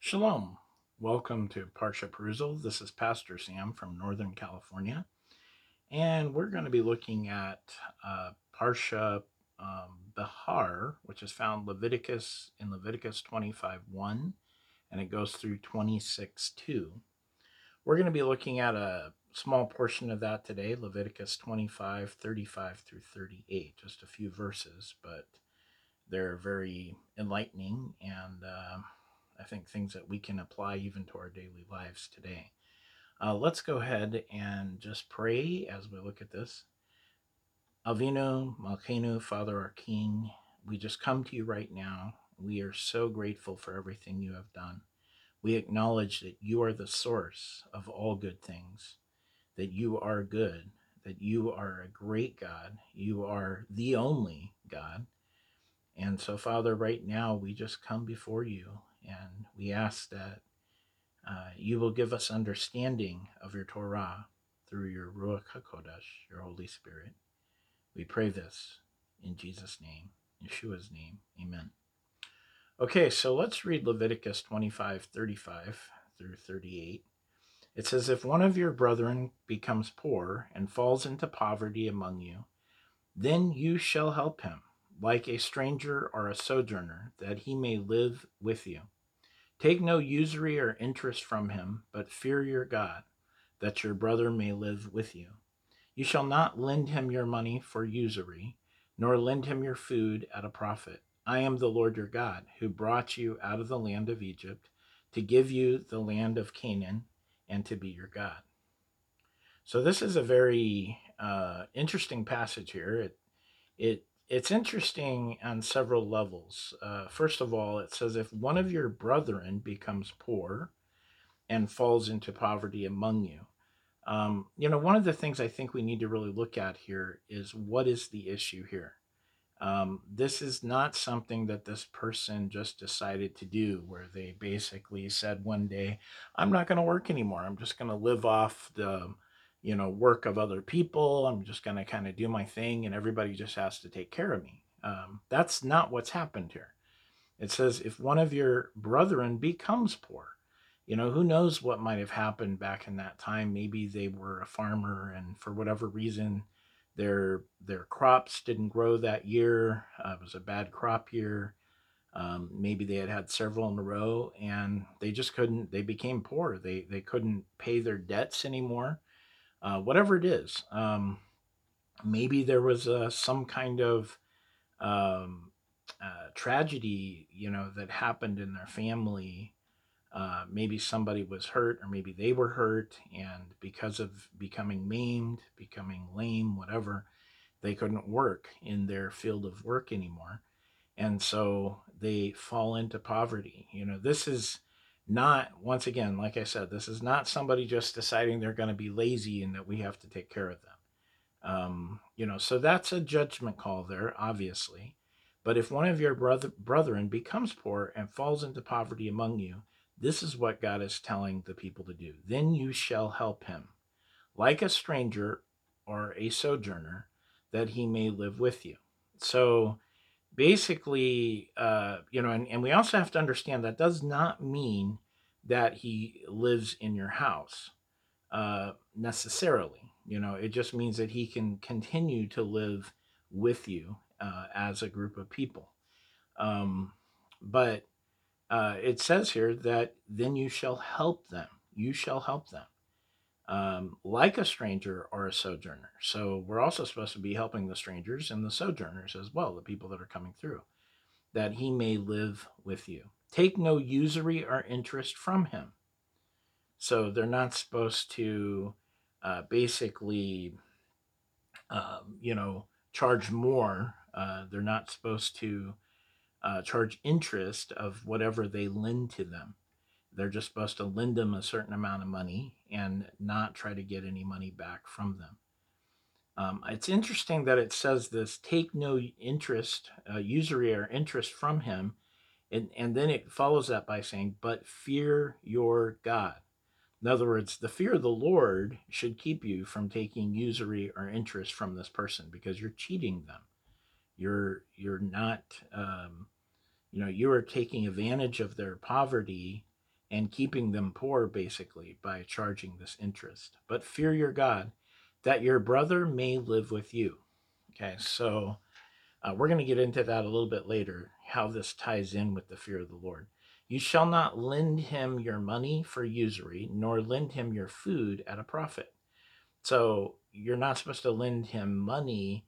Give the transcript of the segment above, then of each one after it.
Shalom. Welcome to Parsha Perusal. This is Pastor Sam from Northern California, and we're going to be looking at uh, Parsha um, Behar, which is found Leviticus in Leviticus 25 1, and it goes through 26 2. We're going to be looking at a small portion of that today, Leviticus 25 35 through 38, just a few verses, but they're very enlightening and uh, I think things that we can apply even to our daily lives today. Uh, let's go ahead and just pray as we look at this. Avinu, Malkeinu, Father, our King, we just come to you right now. We are so grateful for everything you have done. We acknowledge that you are the source of all good things, that you are good, that you are a great God, you are the only God. And so, Father, right now we just come before you and we ask that uh, you will give us understanding of your Torah through your Ruach HaKodesh, your Holy Spirit. We pray this in Jesus' name, Yeshua's name. Amen. Okay, so let's read Leviticus 25 35 through 38. It says, If one of your brethren becomes poor and falls into poverty among you, then you shall help him, like a stranger or a sojourner, that he may live with you. Take no usury or interest from him, but fear your God, that your brother may live with you. You shall not lend him your money for usury, nor lend him your food at a profit. I am the Lord your God, who brought you out of the land of Egypt to give you the land of Canaan and to be your God. So this is a very uh, interesting passage here. It it it's interesting on several levels. Uh, first of all, it says if one of your brethren becomes poor and falls into poverty among you, um, you know, one of the things I think we need to really look at here is what is the issue here? Um, this is not something that this person just decided to do, where they basically said one day, I'm not going to work anymore. I'm just going to live off the you know, work of other people. I'm just going to kind of do my thing and everybody just has to take care of me. Um, that's not what's happened here. It says, if one of your brethren becomes poor, you know, who knows what might have happened back in that time? Maybe they were a farmer and for whatever reason, their their crops didn't grow that year. Uh, it was a bad crop year. Um, maybe they had had several in a row and they just couldn't. They became poor. They they couldn't pay their debts anymore uh, whatever it is. Um, maybe there was uh, some kind of um, uh, tragedy, you know, that happened in their family. Uh, maybe somebody was hurt, or maybe they were hurt, and because of becoming maimed, becoming lame, whatever, they couldn't work in their field of work anymore. And so they fall into poverty. You know, this is not once again like i said this is not somebody just deciding they're going to be lazy and that we have to take care of them. Um, you know so that's a judgment call there obviously. But if one of your brother brethren becomes poor and falls into poverty among you this is what god is telling the people to do. Then you shall help him like a stranger or a sojourner that he may live with you. So basically, uh, you know, and, and we also have to understand that does not mean that he lives in your house uh, necessarily. You know, it just means that he can continue to live with you uh, as a group of people. Um, but uh, it says here that then you shall help them. You shall help them um, like a stranger or a sojourner. So we're also supposed to be helping the strangers and the sojourners as well, the people that are coming through, that he may live with you. Take no usury or interest from him. So they're not supposed to uh, basically, um, you know, charge more. Uh, they're not supposed to uh, charge interest of whatever they lend to them. They're just supposed to lend them a certain amount of money and not try to get any money back from them. Um, it's interesting that it says this take no interest, uh, usury or interest from him. And, and then it follows that by saying, but fear your God. In other words, the fear of the Lord should keep you from taking usury or interest from this person because you're cheating them. You're you're not, um, you know, you are taking advantage of their poverty and keeping them poor basically by charging this interest. But fear your God that your brother may live with you. Okay, so uh, we're going to get into that a little bit later, how this ties in with the fear of the Lord. You shall not lend him your money for usury, nor lend him your food at a profit. So you're not supposed to lend him money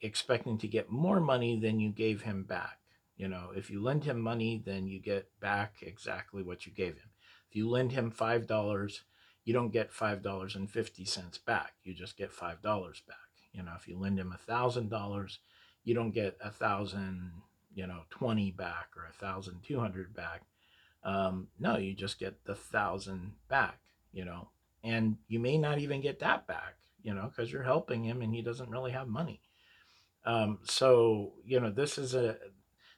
expecting to get more money than you gave him back. You know, if you lend him money, then you get back exactly what you gave him. If you lend him $5, you don't get $5.50 back. You just get $5 back. You know, if you lend him $1,000, you don't get a thousand, you know, 20 back or a thousand two hundred back. Um, no, you just get the thousand back, you know, and you may not even get that back, you know, because you're helping him and he doesn't really have money. Um, so, you know, this is a,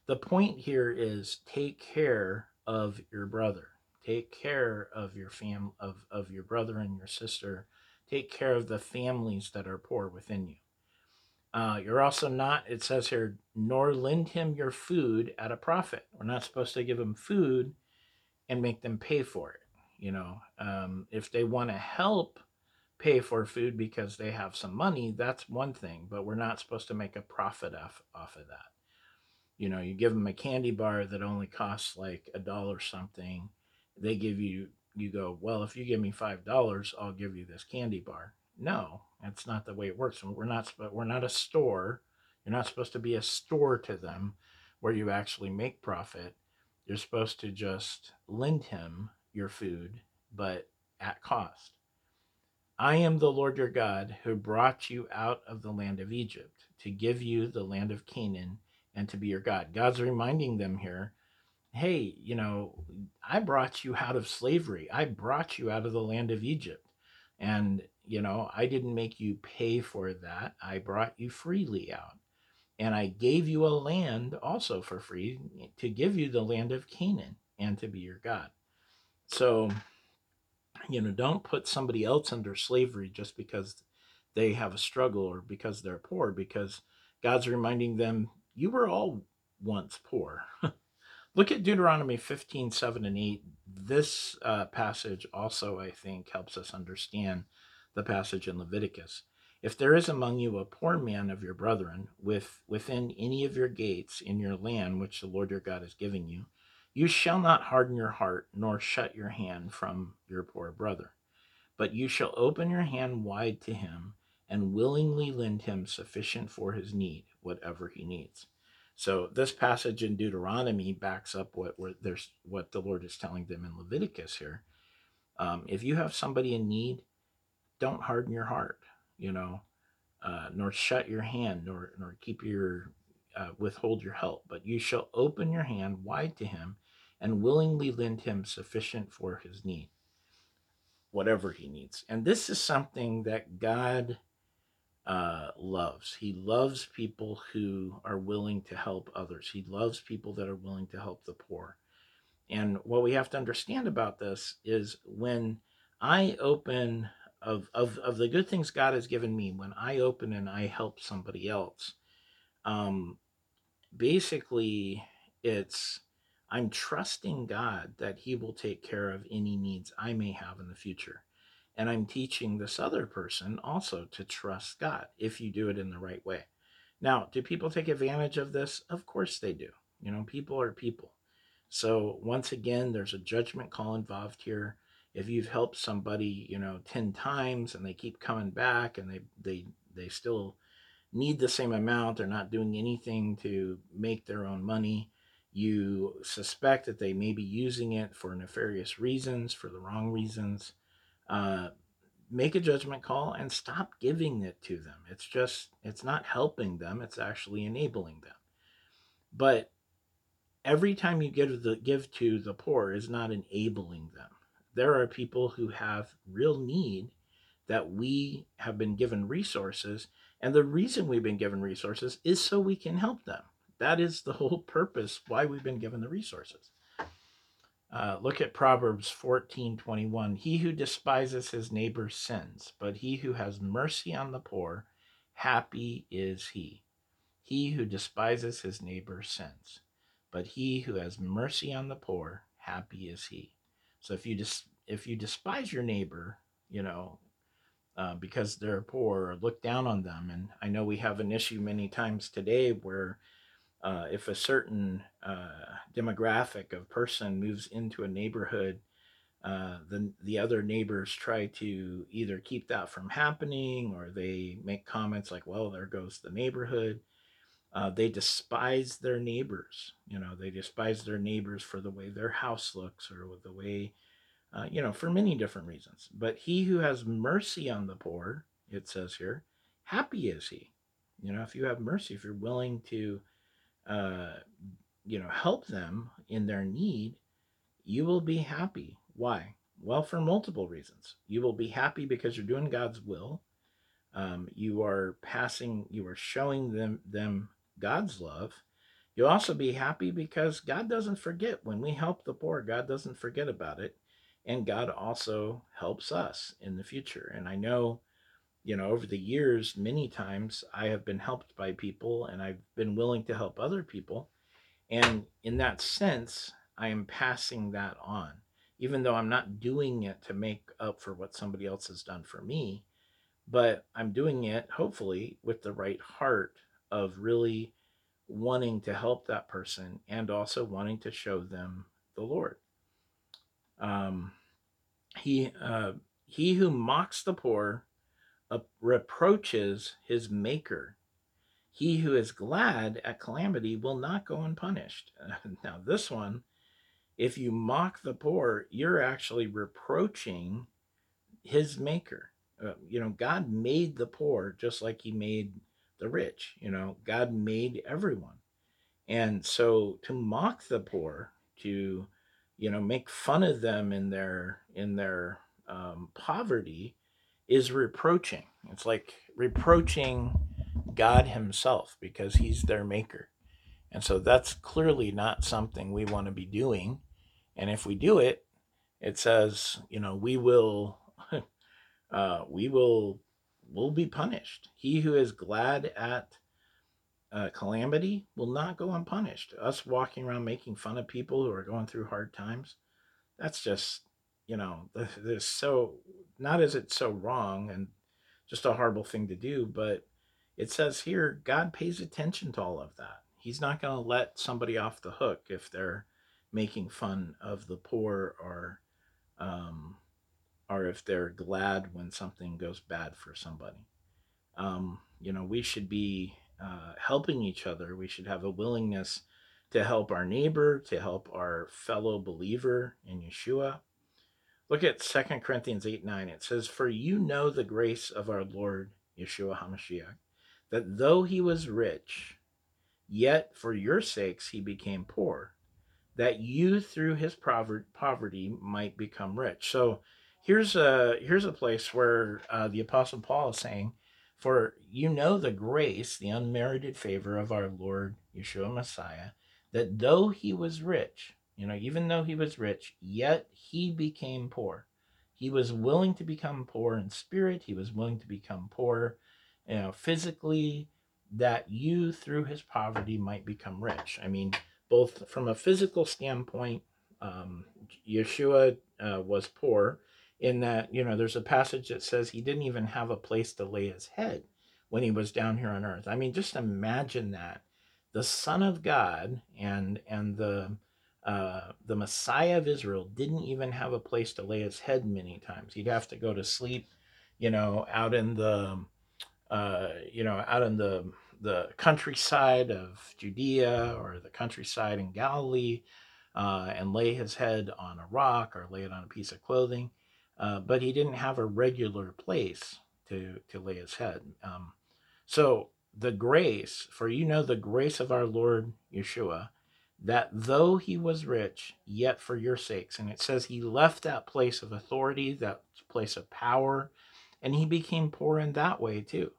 the point here is take care of your brother. Take care of your fam of, of your brother and your sister. Take care of the families that are poor within you. Uh, you're also not it says here nor lend him your food at a profit. We're not supposed to give them food and make them pay for it you know? Um, if they want to help pay for food because they have some money that's one thing but we're not supposed to make a profit off, off of that you know you give them a candy bar that only costs like a dollar something they give you you go well if you give me five dollars i'll give you this candy bar. No that's not the way it works we're not we're not a store. You're not supposed to be a store to them where you actually make profit. You're supposed to just lend him your food but at cost. I am the lord your god who brought you out of the land of egypt to give you the land of canaan and to be your God. God's reminding them here hey, you know, I brought you out of slavery, I brought you out of the land of Egypt. And, you know, I didn't make you pay for that. I brought you freely out. And I gave you a land also for free to give you the land of Canaan and to be your God. So, you know, don't put somebody else under slavery just because they have a struggle or because they're poor, because God's reminding them you were all once poor. Look at Deuteronomy 15, 7, and 8. This uh, passage also, I think, helps us understand the passage in Leviticus. If there is among you a poor man of your brethren with, within any of your gates in your land which the Lord your God is giving you, you shall not harden your heart nor shut your hand from your poor brother, but you shall open your hand wide to him and willingly lend him sufficient for his need, whatever he needs. So this passage in Deuteronomy backs up what there's what the Lord is telling them in Leviticus here. Um, if you have somebody in need, don't harden your heart, you know, uh, nor shut your hand, nor nor keep your uh, withhold your help, but you shall open your hand wide to him, and willingly lend him sufficient for his need, whatever he needs. And this is something that God uh, loves. He loves people who are willing to help others. He loves people that are willing to help the poor. And what we have to understand about this is when I open of, of, of the good things God has given me, when I open and I help somebody else, um, basically it's I'm trusting God that He will take care of any needs I may have in the future. And I'm teaching this other person also to trust God if you do it in the right way. Now, do people take advantage of this? Of course they do. You know, people are people. So once again, there's a judgment call involved here. If you've helped somebody, you know, 10 times and they keep coming back and they they they still need the same amount, they're not doing anything to make their own money, you suspect that they may be using it for nefarious reasons, for the wrong reasons uh, make a judgment call and stop giving it to them. It's just, it's not helping them, it's actually enabling them. But every time you give, the, give to the poor is not enabling them. There are people who have real need that we have been given resources. And the reason we've been given resources is so we can help them. That is the whole purpose why we've been given the resources. Uh, look at Proverbs 14 21. He who despises his neighbor sins, but he who has mercy on the poor, happy is he. He who despises his neighbor sins, but he who has mercy on the poor, happy is he. So if you just if you despise your neighbor, you know, uh, because they're poor or look down on them, and I know we have an issue many times today where uh, if a certain uh, demographic of person moves into a neighborhood, uh, the the other neighbors try to either keep that from happening or they make comments like, "Well, there goes the neighborhood." Uh, they despise their neighbors. You know, they despise their neighbors for the way their house looks or the way, uh, you know, for many different reasons. But he who has mercy on the poor, it says here, happy is he. You know, if you have mercy, if you're willing to, uh, you know, help them in their need, you will be happy. Why? Well, for multiple reasons. You will be happy because you're doing God's will. Um, you are passing, you are showing them them God's love, you'll also be happy because God doesn't forget. When we help the poor, God doesn't forget about it. And God also helps us in the future. And I know, you know, over the years, many times I have been helped by people and I've been willing to help other people. And in that sense, I am passing that on. Even though I'm not doing it to make up for what somebody else has done for me, but I'm doing it hopefully with the right heart of really wanting to help that person and also wanting to show them the Lord. Um, he uh, he who mocks the poor reproaches his maker. He who is glad at calamity will not go unpunished. now this one, if you mock the poor, you're actually reproaching his maker. Uh, you know, God made the poor just like he made the rich. You know, God made everyone. And so to mock the poor, to, you know, make fun of them in their in their um, poverty is reproaching. It's like reproaching God himself because he's their maker. And so that's clearly not something we want to be doing. And if we do it, it says, you know, we will uh, we will will be punished. He who is glad at uh, calamity will not go unpunished. Us walking around making fun of people who are going through hard times, that's just, you know, there's so, not as it's so wrong and just a horrible thing to do, but it says here, God pays attention to all of that. He's not going to let somebody off the hook if they're making fun of the poor or, um, or if they're glad when something goes bad for somebody. Um, you know, we should be uh, helping each other. We should have a willingness to help our neighbor, to help our fellow believer in Yeshua. Look at 2 Corinthians 8 9. It says, For you know the grace of our Lord Yeshua HaMashiach, that though he was rich, yet for your sakes he became poor, that you through his poverty might become rich. So here's a here's a place where uh, the apostle paul is saying for you know the grace the unmerited favor of our lord yeshua messiah that though he was rich you know even though he was rich yet he became poor. He was willing to become poor in spirit. He was willing to become poor you know physically that you through his poverty might become rich. I mean both from a physical standpoint um, yeshua uh, was poor in that you know there's a passage that says he didn't even have a place to lay his head when he was down here on earth. I mean just imagine that. The son of god and and the uh, the messiah of israel didn't even have a place to lay his head many times he'd have to go to sleep you know out in the uh, you know out in the the countryside of judea or the countryside in galilee uh, and lay his head on a rock or lay it on a piece of clothing uh, but he didn't have a regular place to, to lay his head. Um, so the grace, for you know the grace of our Lord Yeshua, that though he was rich, yet for your sakes, and it says he left that place of authority, that place of power, and he became poor in that way too.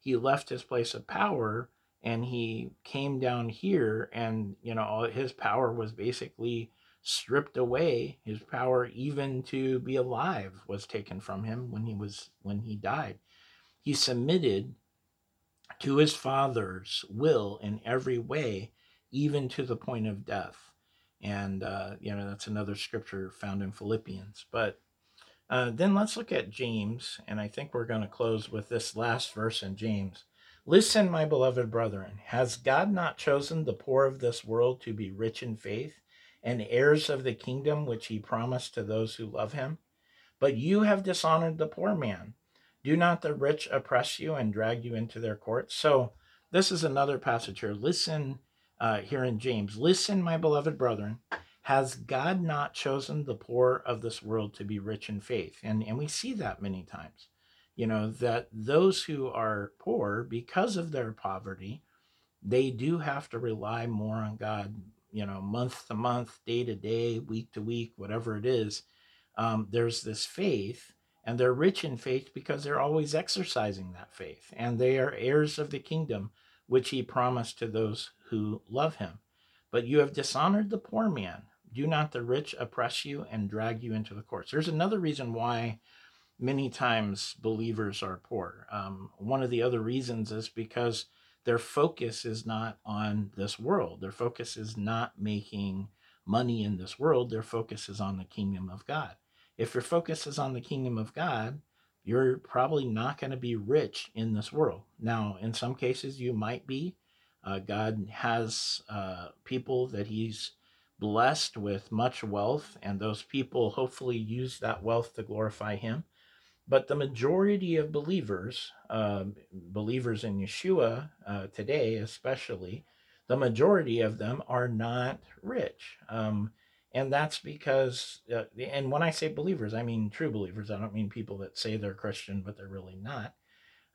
He left his place of power and he came down here, and you know, his power was basically stripped away his power even to be alive was taken from him when he was when he died he submitted to his father's will in every way even to the point of death And, uh, you know, that's another scripture found in Philippians. But uh, then let's look at James. And I think we're going to close with this last verse in James. Listen, my beloved brethren, has God not chosen the poor of this world to be rich in faith and heirs of the kingdom which he promised to those who love him? But you have dishonored the poor man. Do not the rich oppress you and drag you into their courts? So, this is another passage here. Listen uh, here in James. Listen, my beloved brethren, has God not chosen the poor of this world to be rich in faith? And, and we see that many times. You know, that those who are poor, because of their poverty, they do have to rely more on God, you know, month to month, day to day, week to week, whatever it is. Um, there's this faith, and they're rich in faith because they're always exercising that faith, and they are heirs of the kingdom which he promised to those who love him. But you have dishonored the poor man. Do not the rich oppress you and drag you into the courts? There's another reason why many times believers are poor. Um, one of the other reasons is because their focus is not on this world. Their focus is not making money in this world. Their focus is on the kingdom of God. If your focus is on the kingdom of God, you're probably not going to be rich in this world. Now, in some cases, you might be. Uh, God has uh, people that He's blessed with much wealth, and those people hopefully use that wealth to glorify Him. But the majority of believers, uh, believers in Yeshua uh, today, especially, the majority of them are not rich. Um, and that's because, uh, and when I say believers, I mean true believers. I don't mean people that say they're Christian, but they're really not.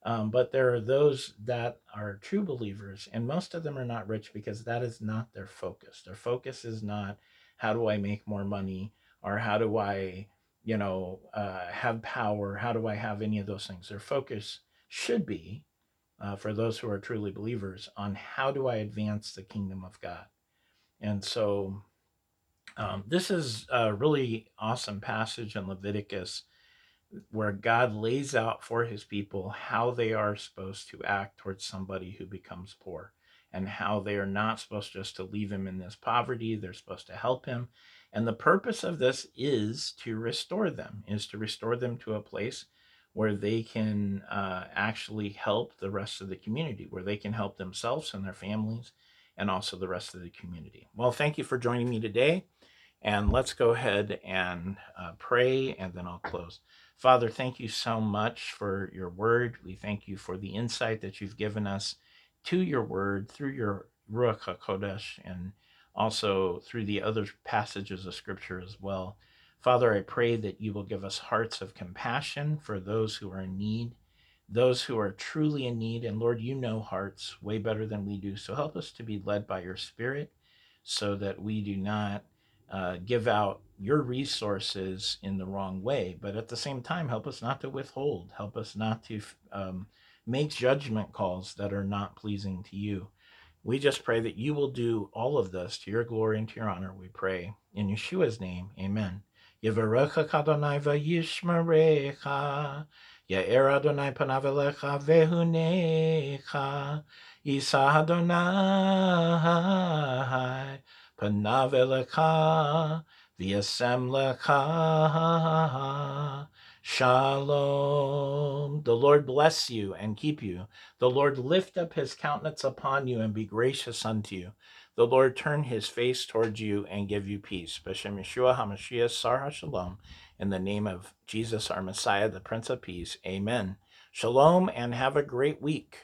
Um, but there are those that are true believers, and most of them are not rich because that is not their focus. Their focus is not how do I make more money or how do I, you know, uh, have power? How do I have any of those things? Their focus should be, uh, for those who are truly believers, on how do I advance the kingdom of God. And so, um, this is a really awesome passage in Leviticus where God lays out for his people how they are supposed to act towards somebody who becomes poor and how they are not supposed just to leave him in this poverty. They're supposed to help him. And the purpose of this is to restore them, is to restore them to a place where they can uh, actually help the rest of the community, where they can help themselves and their families and also the rest of the community. Well, thank you for joining me today. And let's go ahead and uh, pray, and then I'll close. Father, thank you so much for your word. We thank you for the insight that you've given us to your word through your Ruach HaKodesh and also through the other passages of Scripture as well. Father, I pray that you will give us hearts of compassion for those who are in need, those who are truly in need. And Lord, you know hearts way better than we do. So help us to be led by your Spirit so that we do not uh, give out your resources in the wrong way. But at the same time, help us not to withhold. Help us not to um, make judgment calls that are not pleasing to you. We just pray that you will do all of this to your glory and to your honor. We pray in Yeshua's name. Amen. Ya'er Adonai panav elecha vehunecha. Yisa Adonai panav elecha v'yasem lecha. Shalom. The Lord bless you and keep you. The Lord lift up his countenance upon you and be gracious unto you. The Lord turn his face towards you and give you peace. B'Shem Yeshua HaMashiach Sar HaShalom. In the name of Jesus, our Messiah, the Prince of Peace. Amen. Shalom and have a great week.